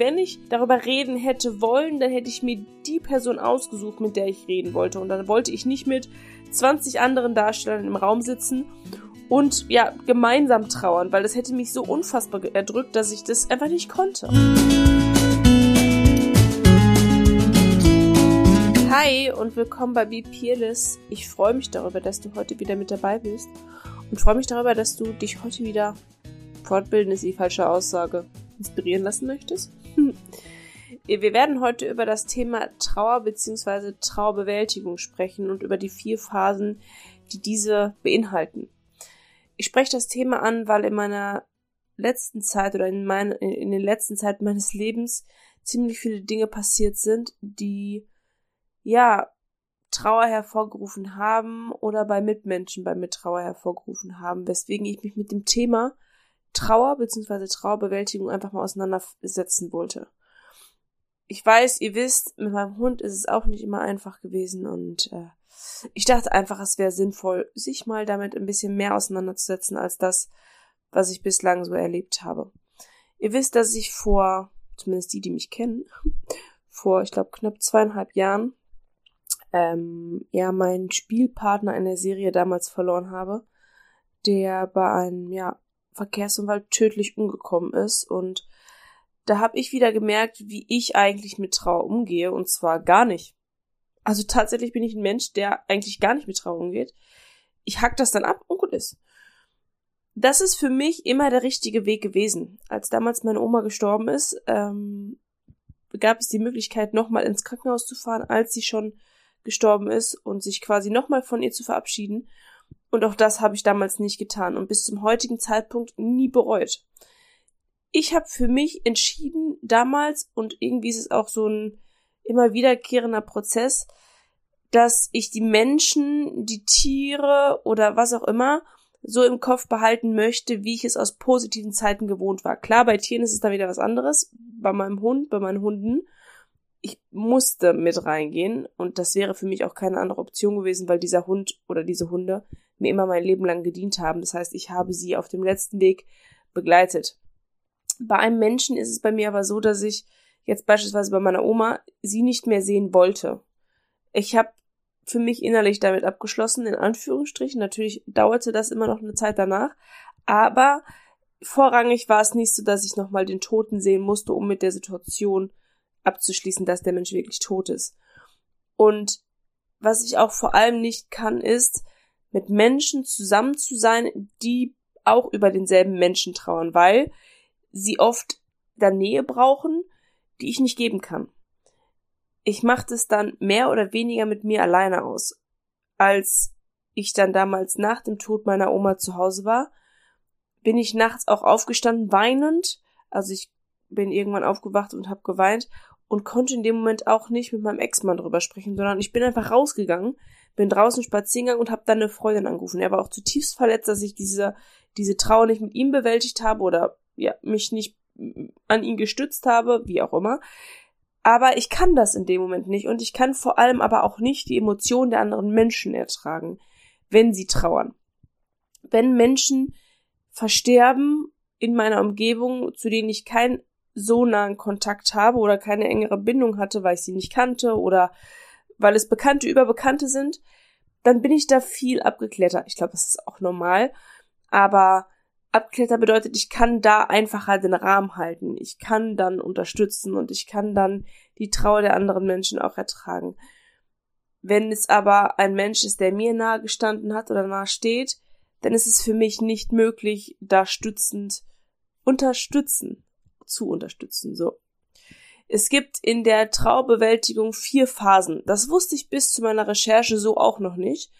wenn ich darüber reden hätte wollen, dann hätte ich mir die Person ausgesucht, mit der ich reden wollte. Und dann wollte ich nicht mit 20 anderen Darstellern im Raum sitzen und ja, gemeinsam trauern, weil das hätte mich so unfassbar erdrückt, dass ich das einfach nicht konnte. Hi und willkommen bei Be Peerless. Ich freue mich darüber, dass du heute wieder mit dabei bist und freue mich darüber, dass du dich heute wieder fortbilden ist die falsche Aussage inspirieren lassen möchtest. Wir werden heute über das Thema Trauer bzw. Trauerbewältigung sprechen und über die vier Phasen, die diese beinhalten. Ich spreche das Thema an, weil in meiner letzten Zeit oder in, mein, in den letzten Zeiten meines Lebens ziemlich viele Dinge passiert sind, die ja Trauer hervorgerufen haben oder bei Mitmenschen bei mir Trauer hervorgerufen haben, weswegen ich mich mit dem Thema Trauer bzw. Trauerbewältigung einfach mal auseinandersetzen wollte. Ich weiß, ihr wisst, mit meinem Hund ist es auch nicht immer einfach gewesen und äh, ich dachte einfach, es wäre sinnvoll, sich mal damit ein bisschen mehr auseinanderzusetzen als das, was ich bislang so erlebt habe. Ihr wisst, dass ich vor, zumindest die, die mich kennen, vor, ich glaube, knapp zweieinhalb Jahren, ähm, ja, meinen Spielpartner in der Serie damals verloren habe, der bei einem, ja, Verkehrsunfall tödlich umgekommen ist. Und da habe ich wieder gemerkt, wie ich eigentlich mit Trauer umgehe. Und zwar gar nicht. Also tatsächlich bin ich ein Mensch, der eigentlich gar nicht mit Trauer umgeht. Ich hack das dann ab und gut ist. Das ist für mich immer der richtige Weg gewesen. Als damals meine Oma gestorben ist, ähm, gab es die Möglichkeit, nochmal ins Krankenhaus zu fahren, als sie schon gestorben ist und sich quasi nochmal von ihr zu verabschieden. Und auch das habe ich damals nicht getan und bis zum heutigen Zeitpunkt nie bereut. Ich habe für mich entschieden damals, und irgendwie ist es auch so ein immer wiederkehrender Prozess, dass ich die Menschen, die Tiere oder was auch immer so im Kopf behalten möchte, wie ich es aus positiven Zeiten gewohnt war. Klar, bei Tieren ist es da wieder was anderes. Bei meinem Hund, bei meinen Hunden. Ich musste mit reingehen und das wäre für mich auch keine andere Option gewesen, weil dieser Hund oder diese Hunde mir immer mein Leben lang gedient haben. Das heißt, ich habe sie auf dem letzten Weg begleitet. Bei einem Menschen ist es bei mir aber so, dass ich jetzt beispielsweise bei meiner Oma sie nicht mehr sehen wollte. Ich habe für mich innerlich damit abgeschlossen, in Anführungsstrichen. Natürlich dauerte das immer noch eine Zeit danach, aber vorrangig war es nicht so, dass ich nochmal den Toten sehen musste, um mit der Situation abzuschließen, dass der Mensch wirklich tot ist. Und was ich auch vor allem nicht kann, ist, mit Menschen zusammen zu sein, die auch über denselben Menschen trauern, weil sie oft da Nähe brauchen, die ich nicht geben kann. Ich mache das dann mehr oder weniger mit mir alleine aus. Als ich dann damals nach dem Tod meiner Oma zu Hause war, bin ich nachts auch aufgestanden weinend. Also ich bin irgendwann aufgewacht und habe geweint und konnte in dem Moment auch nicht mit meinem Ex-Mann drüber sprechen, sondern ich bin einfach rausgegangen, bin draußen spazieren gegangen und habe dann eine Freundin angerufen. Er war auch zutiefst verletzt, dass ich diese, diese Trauer nicht mit ihm bewältigt habe oder ja, mich nicht an ihn gestützt habe, wie auch immer. Aber ich kann das in dem Moment nicht und ich kann vor allem aber auch nicht die Emotionen der anderen Menschen ertragen, wenn sie trauern. Wenn Menschen versterben in meiner Umgebung, zu denen ich keinen so nahen Kontakt habe oder keine engere Bindung hatte, weil ich sie nicht kannte oder weil es Bekannte über Bekannte sind, dann bin ich da viel abgeklärter. Ich glaube, das ist auch normal. Aber abgeklärter bedeutet, ich kann da einfacher den Rahmen halten. Ich kann dann unterstützen und ich kann dann die Trauer der anderen Menschen auch ertragen. Wenn es aber ein Mensch ist, der mir nahe gestanden hat oder nahe steht, dann ist es für mich nicht möglich, da stützend unterstützen, zu unterstützen, so. Es gibt in der Traubewältigung vier Phasen. Das wusste ich bis zu meiner Recherche so auch noch nicht.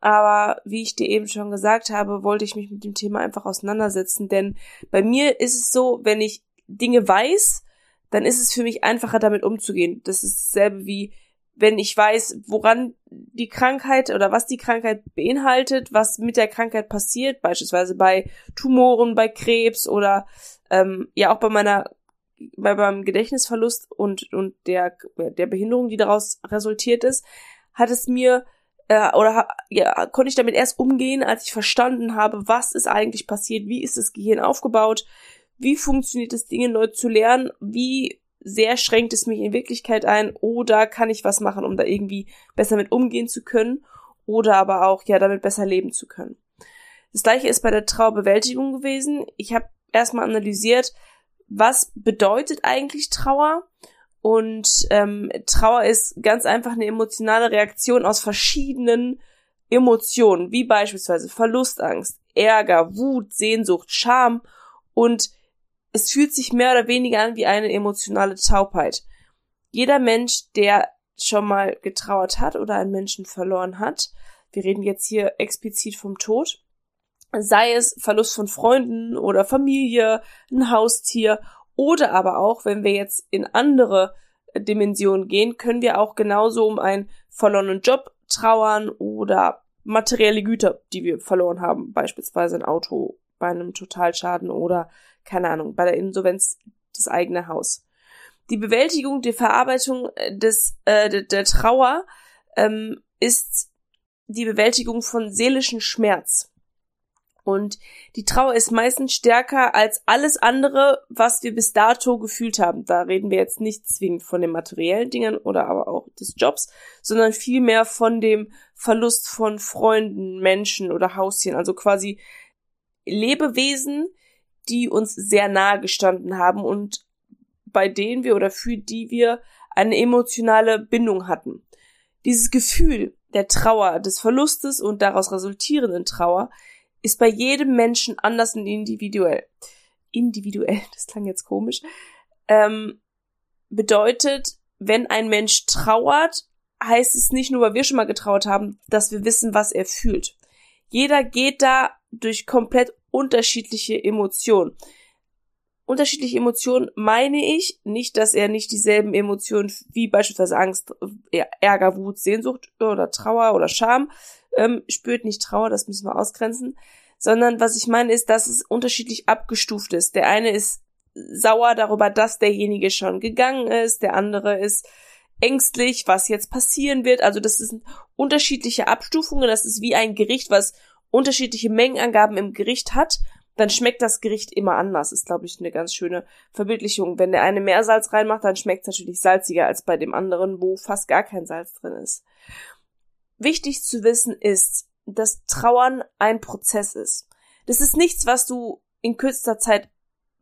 Aber wie ich dir eben schon gesagt habe, wollte ich mich mit dem Thema einfach auseinandersetzen. Denn bei mir ist es so, wenn ich Dinge weiß, dann ist es für mich einfacher damit umzugehen. Das ist dasselbe wie wenn ich weiß, woran die Krankheit oder was die Krankheit beinhaltet, was mit der Krankheit passiert, beispielsweise bei Tumoren, bei Krebs oder ähm, ja auch bei meiner bei beim Gedächtnisverlust und, und der, der Behinderung, die daraus resultiert ist, hat es mir äh, oder ja, konnte ich damit erst umgehen, als ich verstanden habe, was ist eigentlich passiert, wie ist das Gehirn aufgebaut, wie funktioniert es, Dinge neu zu lernen, wie sehr schränkt es mich in Wirklichkeit ein oder kann ich was machen, um da irgendwie besser mit umgehen zu können oder aber auch ja damit besser leben zu können. Das gleiche ist bei der Trauerbewältigung gewesen. Ich habe erstmal analysiert, was bedeutet eigentlich Trauer? Und ähm, Trauer ist ganz einfach eine emotionale Reaktion aus verschiedenen Emotionen, wie beispielsweise Verlustangst, Ärger, Wut, Sehnsucht, Scham und es fühlt sich mehr oder weniger an wie eine emotionale Taubheit. Jeder Mensch, der schon mal getrauert hat oder einen Menschen verloren hat, wir reden jetzt hier explizit vom Tod, sei es Verlust von Freunden oder Familie, ein Haustier oder aber auch, wenn wir jetzt in andere Dimensionen gehen, können wir auch genauso um einen verlorenen Job trauern oder materielle Güter, die wir verloren haben, beispielsweise ein Auto bei einem Totalschaden oder keine Ahnung, bei der Insolvenz das eigene Haus. Die Bewältigung, die Verarbeitung des äh, der, der Trauer ähm, ist die Bewältigung von seelischen Schmerz. Und die Trauer ist meistens stärker als alles andere, was wir bis dato gefühlt haben. Da reden wir jetzt nicht zwingend von den materiellen Dingen oder aber auch des Jobs, sondern vielmehr von dem Verlust von Freunden, Menschen oder Haustieren. Also quasi Lebewesen, die uns sehr nahe gestanden haben und bei denen wir oder für die wir eine emotionale Bindung hatten. Dieses Gefühl der Trauer, des Verlustes und daraus resultierenden Trauer ist bei jedem Menschen anders und individuell. Individuell, das klang jetzt komisch. Ähm, bedeutet, wenn ein Mensch trauert, heißt es nicht nur, weil wir schon mal getrauert haben, dass wir wissen, was er fühlt. Jeder geht da durch komplett unterschiedliche Emotionen. Unterschiedliche Emotionen meine ich nicht, dass er nicht dieselben Emotionen wie beispielsweise Angst, Ärger, Wut, Sehnsucht oder Trauer oder Scham ähm, spürt nicht Trauer, das müssen wir ausgrenzen, sondern was ich meine ist, dass es unterschiedlich abgestuft ist. Der eine ist sauer darüber, dass derjenige schon gegangen ist, der andere ist ängstlich, was jetzt passieren wird. Also das sind unterschiedliche Abstufungen, das ist wie ein Gericht, was unterschiedliche Mengenangaben im Gericht hat, dann schmeckt das Gericht immer anders. Ist, glaube ich, eine ganz schöne Verbildlichung. Wenn der eine mehr Salz reinmacht, dann schmeckt es natürlich salziger als bei dem anderen, wo fast gar kein Salz drin ist. Wichtig zu wissen ist, dass Trauern ein Prozess ist. Das ist nichts, was du in kürzester Zeit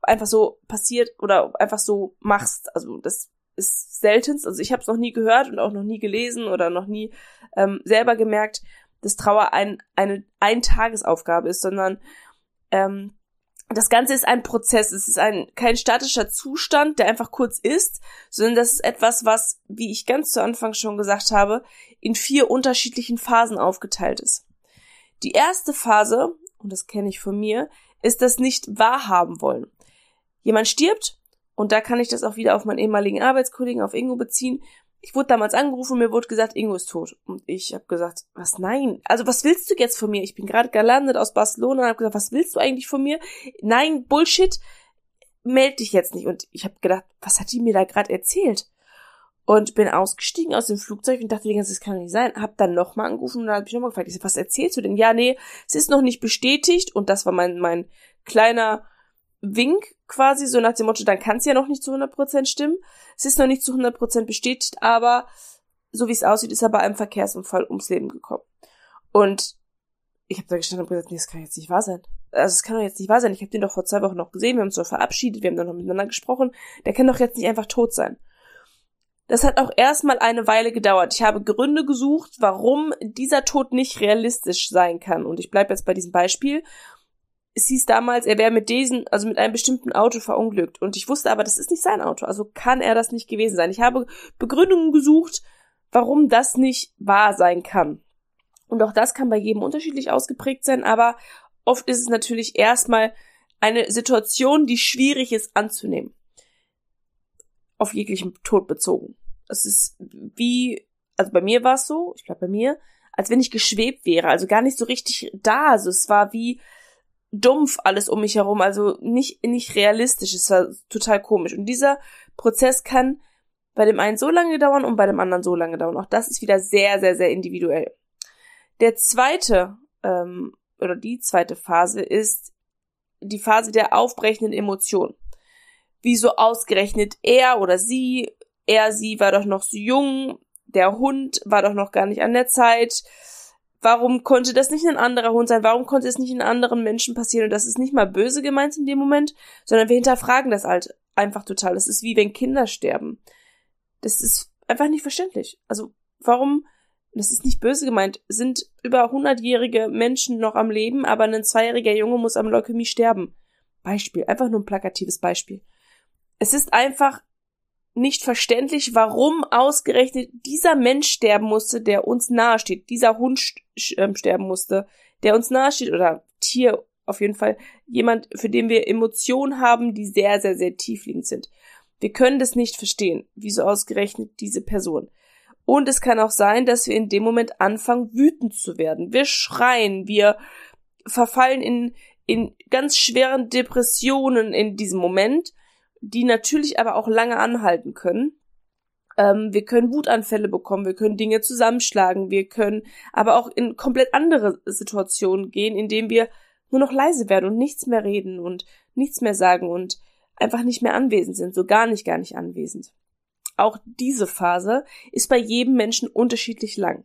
einfach so passiert oder einfach so machst. Also das ist seltenst. Also ich habe es noch nie gehört und auch noch nie gelesen oder noch nie ähm, selber gemerkt, dass Trauer ein, eine Eintagesaufgabe ist, sondern ähm, das Ganze ist ein Prozess. Es ist ein kein statischer Zustand, der einfach kurz ist, sondern das ist etwas, was, wie ich ganz zu Anfang schon gesagt habe, in vier unterschiedlichen Phasen aufgeteilt ist. Die erste Phase, und das kenne ich von mir, ist das nicht wahrhaben wollen. Jemand stirbt, und da kann ich das auch wieder auf meinen ehemaligen Arbeitskollegen, auf Ingo beziehen. Ich wurde damals angerufen und mir wurde gesagt, Ingo ist tot. Und ich habe gesagt, was nein? Also was willst du jetzt von mir? Ich bin gerade gelandet aus Barcelona und habe gesagt, was willst du eigentlich von mir? Nein, Bullshit. Meld dich jetzt nicht. Und ich habe gedacht, was hat die mir da gerade erzählt? Und bin ausgestiegen aus dem Flugzeug und dachte, das kann nicht sein. Hab dann nochmal angerufen und da habe ich nochmal gefragt, was erzählst du denn? Ja, nee, es ist noch nicht bestätigt. Und das war mein, mein kleiner Wink quasi, so nach dem Motto, dann kann es ja noch nicht zu 100% stimmen. Es ist noch nicht zu 100% bestätigt, aber so wie es aussieht, ist er bei einem Verkehrsunfall ums Leben gekommen. Und ich habe da gestanden und gesagt, nee, das kann jetzt nicht wahr sein. Also es kann doch jetzt nicht wahr sein. Ich habe den doch vor zwei Wochen noch gesehen, wir haben uns doch verabschiedet, wir haben dann noch miteinander gesprochen. Der kann doch jetzt nicht einfach tot sein. Das hat auch erstmal eine Weile gedauert. Ich habe Gründe gesucht, warum dieser Tod nicht realistisch sein kann. Und ich bleibe jetzt bei diesem Beispiel es hieß damals, er wäre mit diesem, also mit einem bestimmten Auto verunglückt. Und ich wusste aber, das ist nicht sein Auto. Also kann er das nicht gewesen sein. Ich habe Begründungen gesucht, warum das nicht wahr sein kann. Und auch das kann bei jedem unterschiedlich ausgeprägt sein, aber oft ist es natürlich erstmal eine Situation, die schwierig ist anzunehmen. Auf jeglichem Tod bezogen. Es ist wie, also bei mir war es so, ich glaube bei mir, als wenn ich geschwebt wäre, also gar nicht so richtig da. Also es war wie, dumpf alles um mich herum, also nicht, nicht realistisch. Es war total komisch. Und dieser Prozess kann bei dem einen so lange dauern und bei dem anderen so lange dauern. Auch das ist wieder sehr, sehr, sehr individuell. Der zweite ähm, oder die zweite Phase ist die Phase der aufbrechenden Emotionen. Wieso ausgerechnet er oder sie? Er, sie war doch noch so jung, der Hund war doch noch gar nicht an der Zeit. Warum konnte das nicht ein anderer Hund sein? Warum konnte es nicht in anderen Menschen passieren? Und das ist nicht mal böse gemeint in dem Moment, sondern wir hinterfragen das halt einfach total. Das ist wie wenn Kinder sterben. Das ist einfach nicht verständlich. Also warum, das ist nicht böse gemeint, sind über hundertjährige Menschen noch am Leben, aber ein zweijähriger Junge muss am Leukämie sterben. Beispiel, einfach nur ein plakatives Beispiel. Es ist einfach nicht verständlich, warum ausgerechnet dieser Mensch sterben musste, der uns nahesteht, dieser Hund ähm, sterben musste, der uns nahesteht oder Tier auf jeden Fall, jemand, für den wir Emotionen haben, die sehr, sehr, sehr tiefliegend sind. Wir können das nicht verstehen, wieso ausgerechnet diese Person. Und es kann auch sein, dass wir in dem Moment anfangen, wütend zu werden. Wir schreien, wir verfallen in, in ganz schweren Depressionen in diesem Moment die natürlich aber auch lange anhalten können. Ähm, wir können Wutanfälle bekommen, wir können Dinge zusammenschlagen, wir können aber auch in komplett andere Situationen gehen, indem wir nur noch leise werden und nichts mehr reden und nichts mehr sagen und einfach nicht mehr anwesend sind, so gar nicht, gar nicht anwesend. Auch diese Phase ist bei jedem Menschen unterschiedlich lang.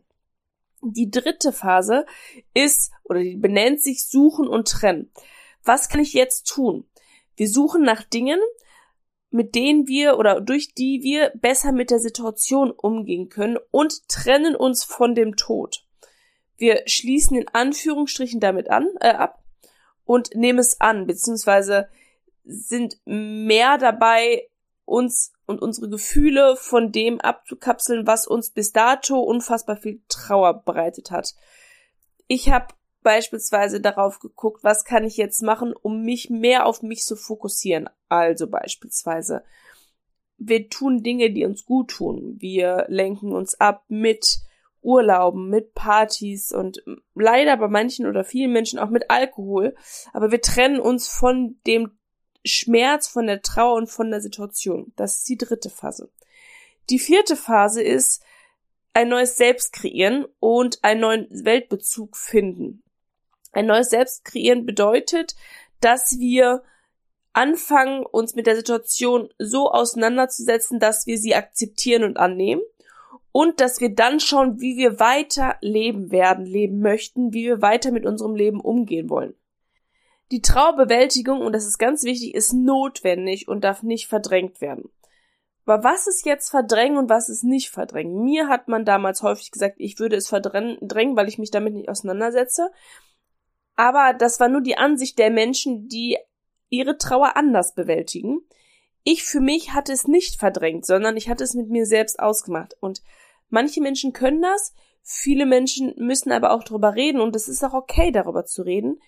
Die dritte Phase ist oder die benennt sich Suchen und Trennen. Was kann ich jetzt tun? Wir suchen nach Dingen, mit denen wir oder durch die wir besser mit der Situation umgehen können und trennen uns von dem Tod. Wir schließen in Anführungsstrichen damit an, äh, ab und nehmen es an, beziehungsweise sind mehr dabei, uns und unsere Gefühle von dem abzukapseln, was uns bis dato unfassbar viel Trauer bereitet hat. Ich habe beispielsweise darauf geguckt, was kann ich jetzt machen, um mich mehr auf mich zu fokussieren. Also beispielsweise, wir tun Dinge, die uns gut tun. Wir lenken uns ab mit Urlauben, mit Partys und leider bei manchen oder vielen Menschen auch mit Alkohol. Aber wir trennen uns von dem Schmerz, von der Trauer und von der Situation. Das ist die dritte Phase. Die vierte Phase ist ein neues Selbst kreieren und einen neuen Weltbezug finden. Ein neues Selbst kreieren bedeutet, dass wir anfangen, uns mit der Situation so auseinanderzusetzen, dass wir sie akzeptieren und annehmen und dass wir dann schauen, wie wir weiter leben werden, leben möchten, wie wir weiter mit unserem Leben umgehen wollen. Die Trauerbewältigung, und das ist ganz wichtig, ist notwendig und darf nicht verdrängt werden. Aber was ist jetzt verdrängen und was ist nicht verdrängen? Mir hat man damals häufig gesagt, ich würde es verdrängen, weil ich mich damit nicht auseinandersetze. Aber das war nur die Ansicht der Menschen, die ihre Trauer anders bewältigen. Ich für mich hatte es nicht verdrängt, sondern ich hatte es mit mir selbst ausgemacht. Und manche Menschen können das, viele Menschen müssen aber auch darüber reden und es ist auch okay, darüber zu reden.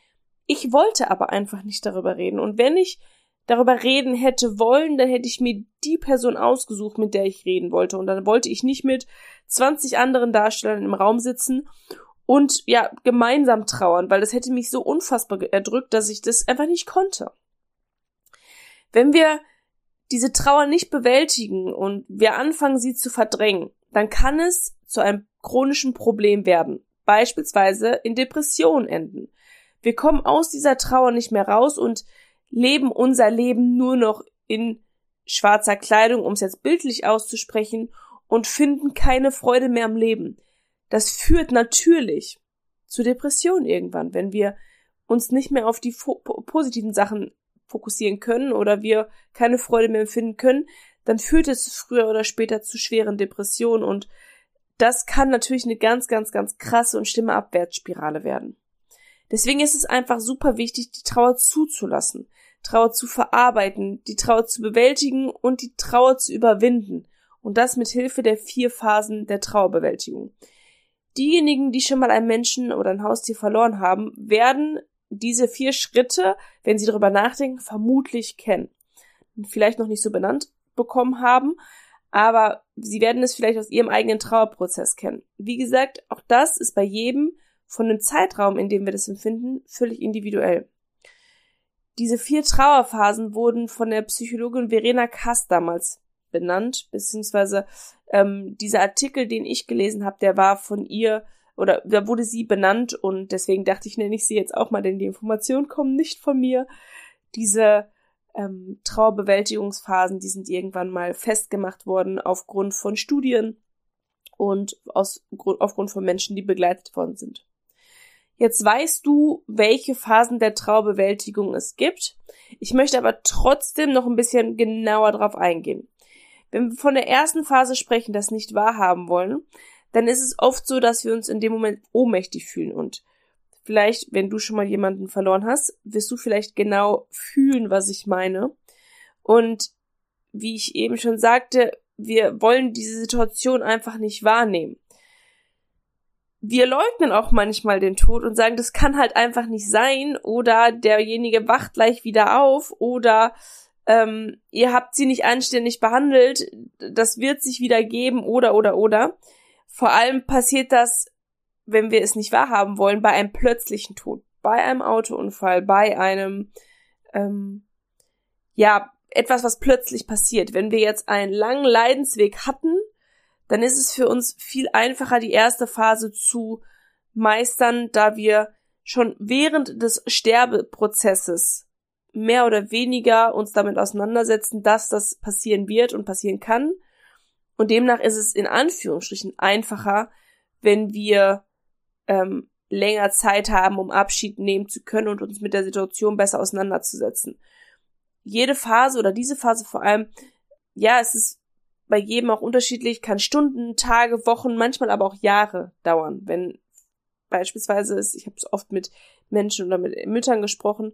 Ich wollte aber einfach nicht darüber reden. Und wenn ich darüber reden hätte wollen, dann hätte ich mir die Person ausgesucht, mit der ich reden wollte. Und dann wollte ich nicht mit 20 anderen Darstellern im Raum sitzen und ja, gemeinsam trauern, weil das hätte mich so unfassbar erdrückt, dass ich das einfach nicht konnte. Wenn wir diese Trauer nicht bewältigen und wir anfangen, sie zu verdrängen, dann kann es zu einem chronischen Problem werden, beispielsweise in Depression enden. Wir kommen aus dieser Trauer nicht mehr raus und leben unser Leben nur noch in schwarzer Kleidung, um es jetzt bildlich auszusprechen, und finden keine Freude mehr am Leben. Das führt natürlich zu Depressionen irgendwann, wenn wir uns nicht mehr auf die positiven Sachen fokussieren können oder wir keine Freude mehr empfinden können, dann führt es früher oder später zu schweren Depressionen und das kann natürlich eine ganz, ganz, ganz krasse und schlimme Abwärtsspirale werden. Deswegen ist es einfach super wichtig, die Trauer zuzulassen, Trauer zu verarbeiten, die Trauer zu bewältigen und die Trauer zu überwinden. Und das mit Hilfe der vier Phasen der Trauerbewältigung. Diejenigen, die schon mal einen Menschen oder ein Haustier verloren haben, werden diese vier Schritte, wenn sie darüber nachdenken, vermutlich kennen. Vielleicht noch nicht so benannt bekommen haben, aber sie werden es vielleicht aus ihrem eigenen Trauerprozess kennen. Wie gesagt, auch das ist bei jedem von dem Zeitraum, in dem wir das empfinden, völlig individuell. Diese vier Trauerphasen wurden von der Psychologin Verena Kass damals benannt, beziehungsweise ähm, dieser Artikel, den ich gelesen habe, der war von ihr oder da wurde sie benannt und deswegen dachte ich, nenne ich sie jetzt auch mal, denn die Informationen kommen nicht von mir. Diese ähm, Trauerbewältigungsphasen, die sind irgendwann mal festgemacht worden aufgrund von Studien und aus, aufgrund von Menschen, die begleitet worden sind. Jetzt weißt du, welche Phasen der Trauerbewältigung es gibt. Ich möchte aber trotzdem noch ein bisschen genauer drauf eingehen. Wenn wir von der ersten Phase sprechen, das nicht wahrhaben wollen, dann ist es oft so, dass wir uns in dem Moment ohnmächtig fühlen und vielleicht, wenn du schon mal jemanden verloren hast, wirst du vielleicht genau fühlen, was ich meine. Und wie ich eben schon sagte, wir wollen diese Situation einfach nicht wahrnehmen. Wir leugnen auch manchmal den Tod und sagen, das kann halt einfach nicht sein oder derjenige wacht gleich wieder auf oder ähm, ihr habt sie nicht anständig behandelt, das wird sich wieder geben oder oder oder. Vor allem passiert das, wenn wir es nicht wahrhaben wollen, bei einem plötzlichen Tod, bei einem Autounfall, bei einem ähm, ja etwas, was plötzlich passiert. Wenn wir jetzt einen langen Leidensweg hatten, dann ist es für uns viel einfacher, die erste Phase zu meistern, da wir schon während des Sterbeprozesses mehr oder weniger uns damit auseinandersetzen, dass das passieren wird und passieren kann. Und demnach ist es in Anführungsstrichen einfacher, wenn wir ähm, länger Zeit haben, um Abschied nehmen zu können und uns mit der Situation besser auseinanderzusetzen jede Phase oder diese Phase vor allem, ja, es ist bei jedem auch unterschiedlich, kann Stunden, Tage, Wochen, manchmal aber auch Jahre dauern. Wenn beispielsweise ist, ich habe es oft mit Menschen oder mit Müttern gesprochen,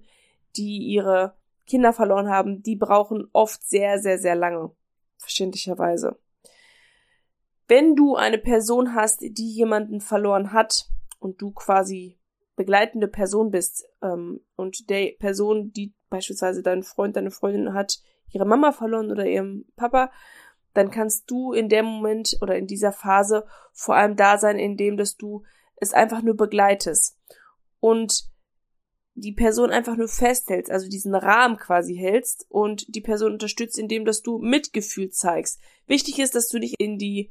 die ihre Kinder verloren haben, die brauchen oft sehr, sehr, sehr lange, verständlicherweise. Wenn du eine Person hast, die jemanden verloren hat und du quasi begleitende Person bist ähm, und der Person, die beispielsweise dein Freund, deine Freundin hat ihre Mama verloren oder ihrem Papa, dann kannst du in dem Moment oder in dieser Phase vor allem da sein, indem dass du es einfach nur begleitest und die Person einfach nur festhältst, also diesen Rahmen quasi hältst und die Person unterstützt, indem dass du Mitgefühl zeigst. Wichtig ist, dass du nicht in die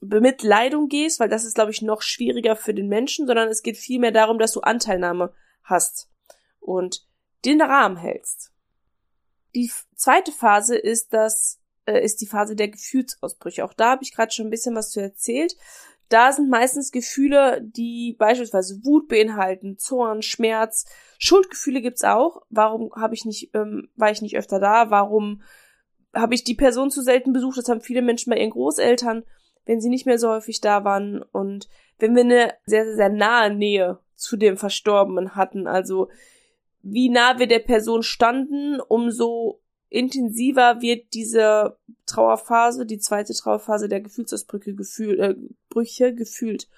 Bemitleidung gehst, weil das ist, glaube ich, noch schwieriger für den Menschen, sondern es geht vielmehr darum, dass du Anteilnahme hast. Und den Rahmen hältst. Die zweite Phase ist das äh, ist die Phase der Gefühlsausbrüche. Auch da habe ich gerade schon ein bisschen was zu erzählt. Da sind meistens Gefühle, die beispielsweise Wut beinhalten, Zorn, Schmerz, Schuldgefühle gibt's auch. Warum habe ich nicht, ähm, war ich nicht öfter da? Warum habe ich die Person zu selten besucht? Das haben viele Menschen bei ihren Großeltern, wenn sie nicht mehr so häufig da waren. Und wenn wir eine sehr, sehr, sehr nahe Nähe zu dem Verstorbenen hatten, also wie nah wir der Person standen, umso intensiver wird diese Trauerphase, die zweite Trauerphase der Gefühlsausbrüche gefühl, äh, Brüche gefühlt.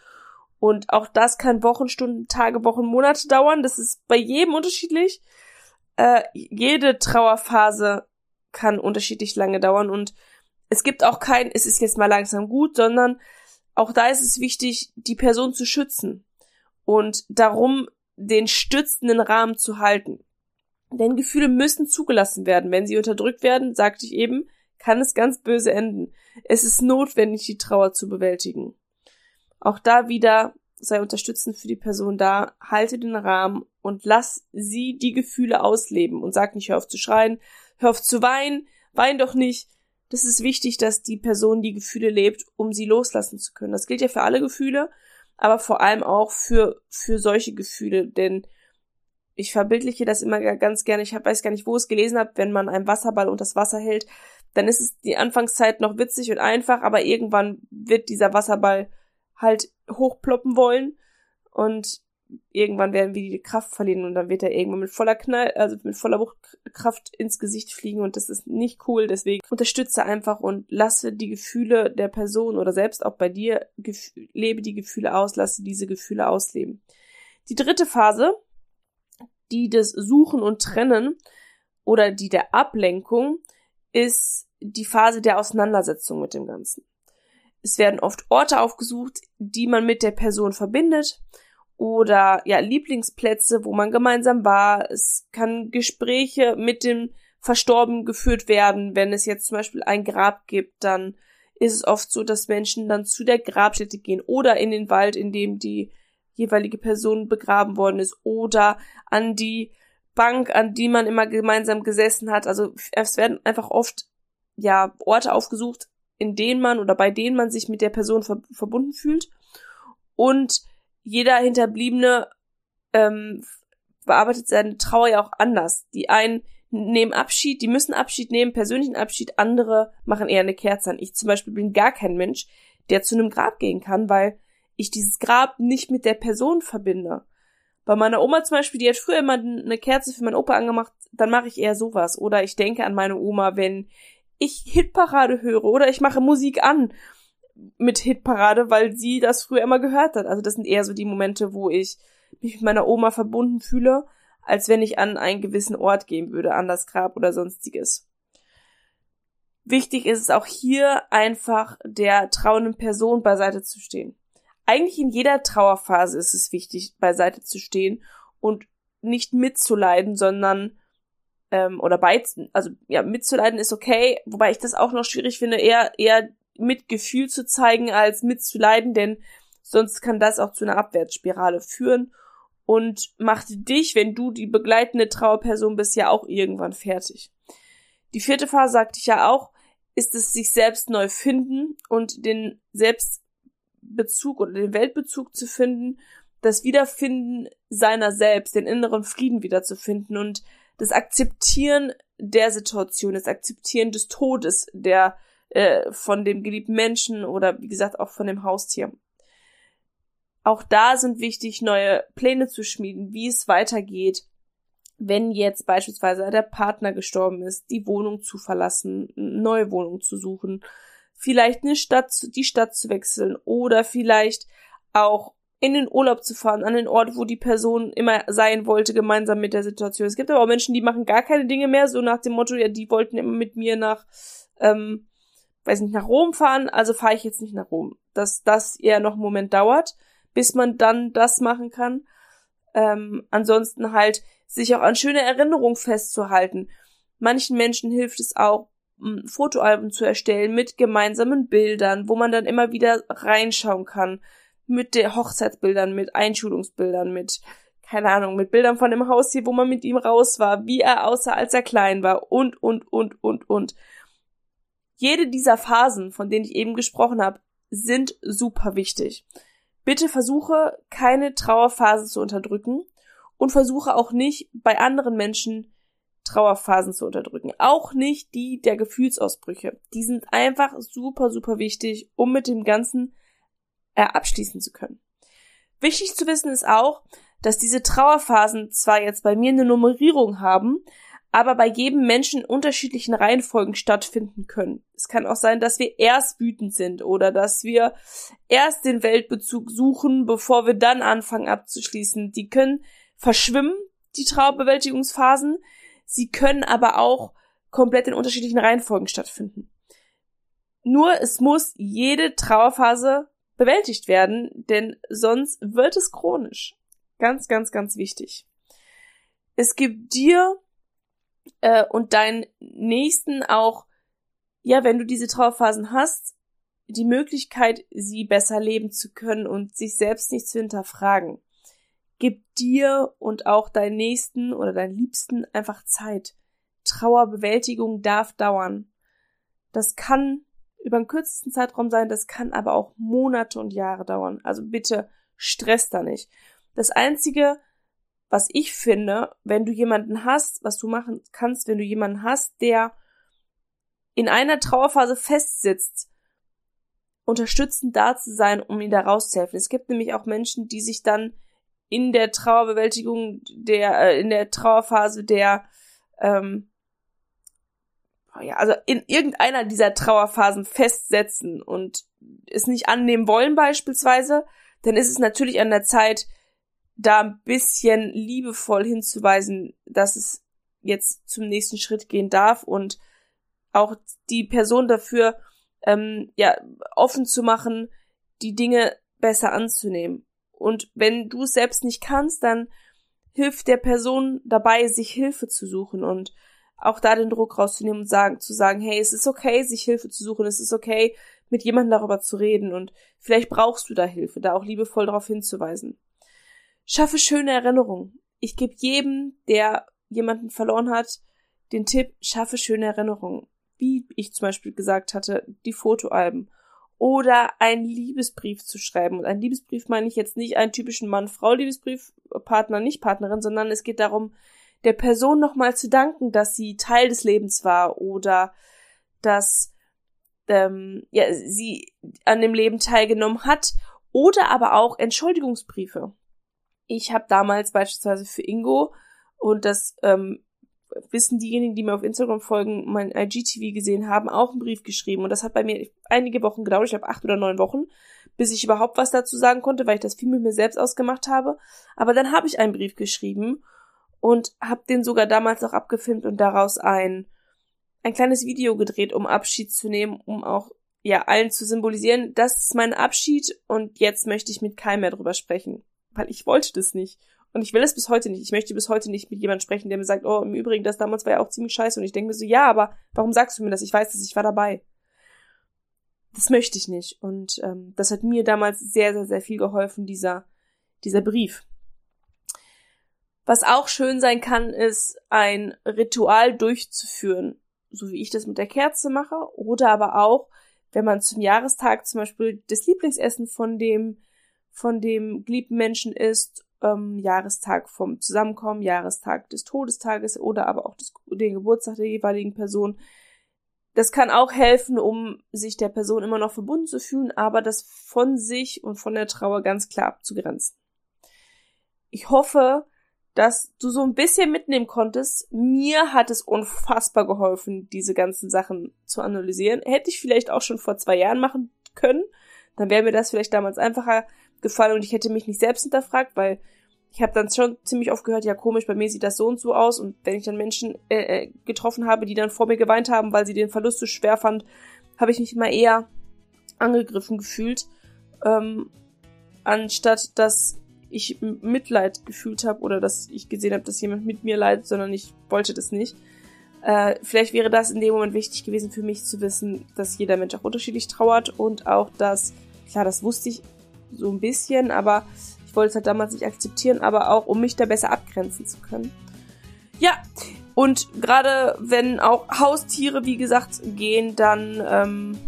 Und auch das kann Wochen, Stunden, Tage, Wochen, Monate dauern. Das ist bei jedem unterschiedlich. Äh, jede Trauerphase kann unterschiedlich lange dauern und es gibt auch kein, es ist jetzt mal langsam gut, sondern auch da ist es wichtig, die Person zu schützen. Und darum den stützenden Rahmen zu halten. Denn Gefühle müssen zugelassen werden. Wenn sie unterdrückt werden, sagte ich eben, kann es ganz böse enden. Es ist notwendig, die Trauer zu bewältigen. Auch da wieder sei unterstützend für die Person da, halte den Rahmen und lass sie die Gefühle ausleben und sag nicht, hör auf zu schreien, hör auf zu weinen, wein doch nicht. Das ist wichtig, dass die Person die Gefühle lebt, um sie loslassen zu können. Das gilt ja für alle Gefühle, aber vor allem auch für, für solche Gefühle, denn ich verbildliche das immer ganz gerne. Ich weiß gar nicht, wo ich es gelesen habe, wenn man einen Wasserball unter das Wasser hält, dann ist es die Anfangszeit noch witzig und einfach, aber irgendwann wird dieser Wasserball halt hochploppen wollen und irgendwann werden wir die Kraft verlieren und dann wird er irgendwann mit voller Knall, also mit voller Wuchtkraft ins Gesicht fliegen und das ist nicht cool. Deswegen unterstütze einfach und lasse die Gefühle der Person oder selbst auch bei dir, lebe die Gefühle aus, lasse diese Gefühle ausleben. Die dritte Phase, die des Suchen und Trennen oder die der Ablenkung, ist die Phase der Auseinandersetzung mit dem Ganzen. Es werden oft Orte aufgesucht, die man mit der Person verbindet oder ja Lieblingsplätze, wo man gemeinsam war. Es kann Gespräche mit dem Verstorbenen geführt werden. Wenn es jetzt zum Beispiel ein Grab gibt, dann ist es oft so, dass Menschen dann zu der Grabstätte gehen oder in den Wald, in dem die jeweilige Person begraben worden ist oder an die Bank, an die man immer gemeinsam gesessen hat. Also es werden einfach oft ja Orte aufgesucht, in denen man oder bei denen man sich mit der Person ver verbunden fühlt. Und jeder Hinterbliebene ähm, bearbeitet seine Trauer ja auch anders. Die einen nehmen Abschied, die müssen Abschied nehmen, persönlichen Abschied, andere machen eher eine Kerze an. Ich zum Beispiel bin gar kein Mensch, der zu einem Grab gehen kann, weil ich dieses Grab nicht mit der Person verbinde. Bei meiner Oma zum Beispiel, die hat früher immer eine Kerze für meinen Opa angemacht, dann mache ich eher sowas. Oder ich denke an meine Oma, wenn ich Hitparade höre oder ich mache Musik an mit Hitparade, weil sie das früher immer gehört hat. Also das sind eher so die Momente, wo ich mich mit meiner Oma verbunden fühle als wenn ich an einen gewissen Ort gehen würde, an das Grab oder sonstiges. Wichtig ist es auch hier einfach der trauenden Person beiseite zu stehen. Eigentlich in jeder Trauerphase ist es wichtig, beiseite zu stehen und nicht mitzuleiden, sondern ähm, oder bei, also ja, mitzuleiden ist okay, wobei ich das auch noch schwierig finde, eher eher Mitgefühl zu zeigen als mitzuleiden, denn sonst kann das auch zu einer Abwärtsspirale führen und macht dich, wenn du die begleitende Trauerperson bist, ja auch irgendwann fertig. Die vierte Phase, sagte ich ja auch, ist es sich selbst neu finden und den Selbstbezug oder den Weltbezug zu finden, das Wiederfinden seiner selbst, den inneren Frieden wiederzufinden und das Akzeptieren der Situation, das Akzeptieren des Todes der äh, von dem geliebten Menschen oder wie gesagt auch von dem Haustier. Auch da sind wichtig, neue Pläne zu schmieden, wie es weitergeht, wenn jetzt beispielsweise der Partner gestorben ist, die Wohnung zu verlassen, neue Wohnung zu suchen, vielleicht eine Stadt, die Stadt zu wechseln oder vielleicht auch in den Urlaub zu fahren, an den Ort, wo die Person immer sein wollte, gemeinsam mit der Situation. Es gibt aber auch Menschen, die machen gar keine Dinge mehr, so nach dem Motto, ja, die wollten immer mit mir nach, ähm, weiß nicht, nach Rom fahren, also fahre ich jetzt nicht nach Rom. Dass das eher noch einen Moment dauert bis man dann das machen kann. Ähm, ansonsten halt sich auch an schöne Erinnerungen festzuhalten. Manchen Menschen hilft es auch, Fotoalben zu erstellen mit gemeinsamen Bildern, wo man dann immer wieder reinschauen kann. Mit den Hochzeitsbildern, mit Einschulungsbildern, mit, keine Ahnung, mit Bildern von dem Haustier, wo man mit ihm raus war, wie er aussah, als er klein war und, und, und, und, und. Jede dieser Phasen, von denen ich eben gesprochen habe, sind super wichtig. Bitte versuche keine Trauerphase zu unterdrücken und versuche auch nicht bei anderen Menschen Trauerphasen zu unterdrücken. Auch nicht die der Gefühlsausbrüche. Die sind einfach super, super wichtig, um mit dem Ganzen äh, abschließen zu können. Wichtig zu wissen ist auch, dass diese Trauerphasen zwar jetzt bei mir eine Nummerierung haben, aber bei jedem Menschen unterschiedlichen Reihenfolgen stattfinden können. Es kann auch sein, dass wir erst wütend sind oder dass wir erst den Weltbezug suchen, bevor wir dann anfangen abzuschließen. Die können verschwimmen, die Trauerbewältigungsphasen. Sie können aber auch komplett in unterschiedlichen Reihenfolgen stattfinden. Nur es muss jede Trauerphase bewältigt werden, denn sonst wird es chronisch. Ganz, ganz, ganz wichtig. Es gibt dir äh, und deinen Nächsten auch, ja, wenn du diese Trauerphasen hast, die Möglichkeit, sie besser leben zu können und sich selbst nicht zu hinterfragen. Gib dir und auch deinen Nächsten oder deinen Liebsten einfach Zeit. Trauerbewältigung darf dauern. Das kann über einen kürzesten Zeitraum sein, das kann aber auch Monate und Jahre dauern. Also bitte stress da nicht. Das einzige, was ich finde, wenn du jemanden hast, was du machen kannst, wenn du jemanden hast, der in einer Trauerphase festsitzt, unterstützend da zu sein, um ihn da rauszuhelfen. Es gibt nämlich auch Menschen, die sich dann in der Trauerbewältigung, der, äh, in der Trauerphase der, ähm, ja, also in irgendeiner dieser Trauerphasen festsetzen und es nicht annehmen wollen beispielsweise, dann ist es natürlich an der Zeit, da ein bisschen liebevoll hinzuweisen, dass es jetzt zum nächsten Schritt gehen darf und auch die Person dafür ähm, ja offen zu machen, die Dinge besser anzunehmen. Und wenn du es selbst nicht kannst, dann hilft der Person dabei, sich Hilfe zu suchen und auch da den Druck rauszunehmen und sagen, zu sagen, hey, es ist okay, sich Hilfe zu suchen, es ist okay, mit jemandem darüber zu reden und vielleicht brauchst du da Hilfe, da auch liebevoll darauf hinzuweisen. Schaffe schöne Erinnerungen. Ich gebe jedem, der jemanden verloren hat, den Tipp, schaffe schöne Erinnerungen. Wie ich zum Beispiel gesagt hatte, die Fotoalben. Oder einen Liebesbrief zu schreiben. Und einen Liebesbrief meine ich jetzt nicht einen typischen Mann-Frau-Liebesbrief, Partner, nicht Partnerin, sondern es geht darum, der Person nochmal zu danken, dass sie Teil des Lebens war oder dass ähm, ja, sie an dem Leben teilgenommen hat. Oder aber auch Entschuldigungsbriefe. Ich habe damals beispielsweise für Ingo und das ähm, wissen diejenigen, die mir auf Instagram folgen, mein IGTV gesehen haben, auch einen Brief geschrieben. Und das hat bei mir einige Wochen gedauert, ich habe acht oder neun Wochen, bis ich überhaupt was dazu sagen konnte, weil ich das viel mit mir selbst ausgemacht habe. Aber dann habe ich einen Brief geschrieben und habe den sogar damals auch abgefilmt und daraus ein, ein kleines Video gedreht, um Abschied zu nehmen, um auch ja allen zu symbolisieren, das ist mein Abschied und jetzt möchte ich mit keinem mehr drüber sprechen, weil ich wollte das nicht. Und ich will es bis heute nicht. Ich möchte bis heute nicht mit jemandem sprechen, der mir sagt, oh, im Übrigen, das damals war ja auch ziemlich scheiße. Und ich denke mir so, ja, aber warum sagst du mir das? Ich weiß das, ich war dabei. Das möchte ich nicht. Und ähm, das hat mir damals sehr, sehr, sehr viel geholfen, dieser, dieser Brief. Was auch schön sein kann, ist ein Ritual durchzuführen, so wie ich das mit der Kerze mache, oder aber auch, wenn man zum Jahrestag zum Beispiel das Lieblingsessen von dem, von dem geliebten Menschen isst ähm, Jahrestag vom Zusammenkommen, Jahrestag des Todestages oder aber auch des, den Geburtstag der jeweiligen Person. Das kann auch helfen, um sich der Person immer noch verbunden zu fühlen, aber das von sich und von der Trauer ganz klar abzugrenzen. Ich hoffe, dass du so ein bisschen mitnehmen konntest. Mir hat es unfassbar geholfen, diese ganzen Sachen zu analysieren. Hätte ich vielleicht auch schon vor zwei Jahren machen können, dann wäre mir das vielleicht damals einfacher gefallen und ich hätte mich nicht selbst hinterfragt, weil ich habe dann schon ziemlich oft gehört, ja komisch, bei mir sieht das so und so aus und wenn ich dann Menschen äh, äh, getroffen habe, die dann vor mir geweint haben, weil sie den Verlust so schwer fand, habe ich mich immer eher angegriffen gefühlt, ähm, anstatt dass ich Mitleid gefühlt habe oder dass ich gesehen habe, dass jemand mit mir leidet, sondern ich wollte das nicht. Äh, vielleicht wäre das in dem Moment wichtig gewesen für mich zu wissen, dass jeder Mensch auch unterschiedlich trauert und auch, dass, klar, das wusste ich so ein bisschen, aber ich wollte es halt damals nicht akzeptieren, aber auch, um mich da besser abgrenzen zu können. Ja, und gerade wenn auch Haustiere, wie gesagt, gehen, dann ähm,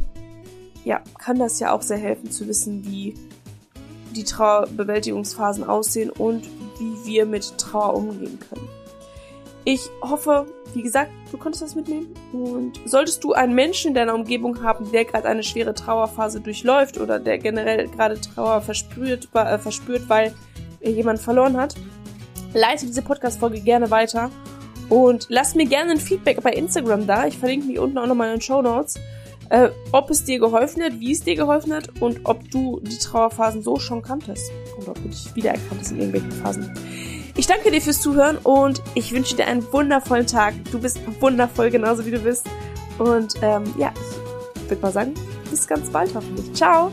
ja, kann das ja auch sehr helfen zu wissen, wie die Trauerbewältigungsphasen aussehen und wie wir mit Trauer umgehen können. Ich hoffe, wie gesagt, du konntest das mitnehmen. Und solltest du einen Menschen in deiner Umgebung haben, der gerade eine schwere Trauerphase durchläuft oder der generell gerade Trauer verspürt, äh, verspürt, weil er jemanden verloren hat, leite diese Podcast-Folge gerne weiter und lass mir gerne ein Feedback bei Instagram da. Ich verlinke mich unten auch nochmal in den Show Notes. Äh, ob es dir geholfen hat, wie es dir geholfen hat und ob du die Trauerphasen so schon kanntest oder ob du dich wiedererkannt hast in irgendwelchen Phasen. Ich danke dir fürs Zuhören und ich wünsche dir einen wundervollen Tag. Du bist wundervoll, genauso wie du bist. Und ähm, ja, ich würde mal sagen, bis ganz bald hoffentlich. Ciao!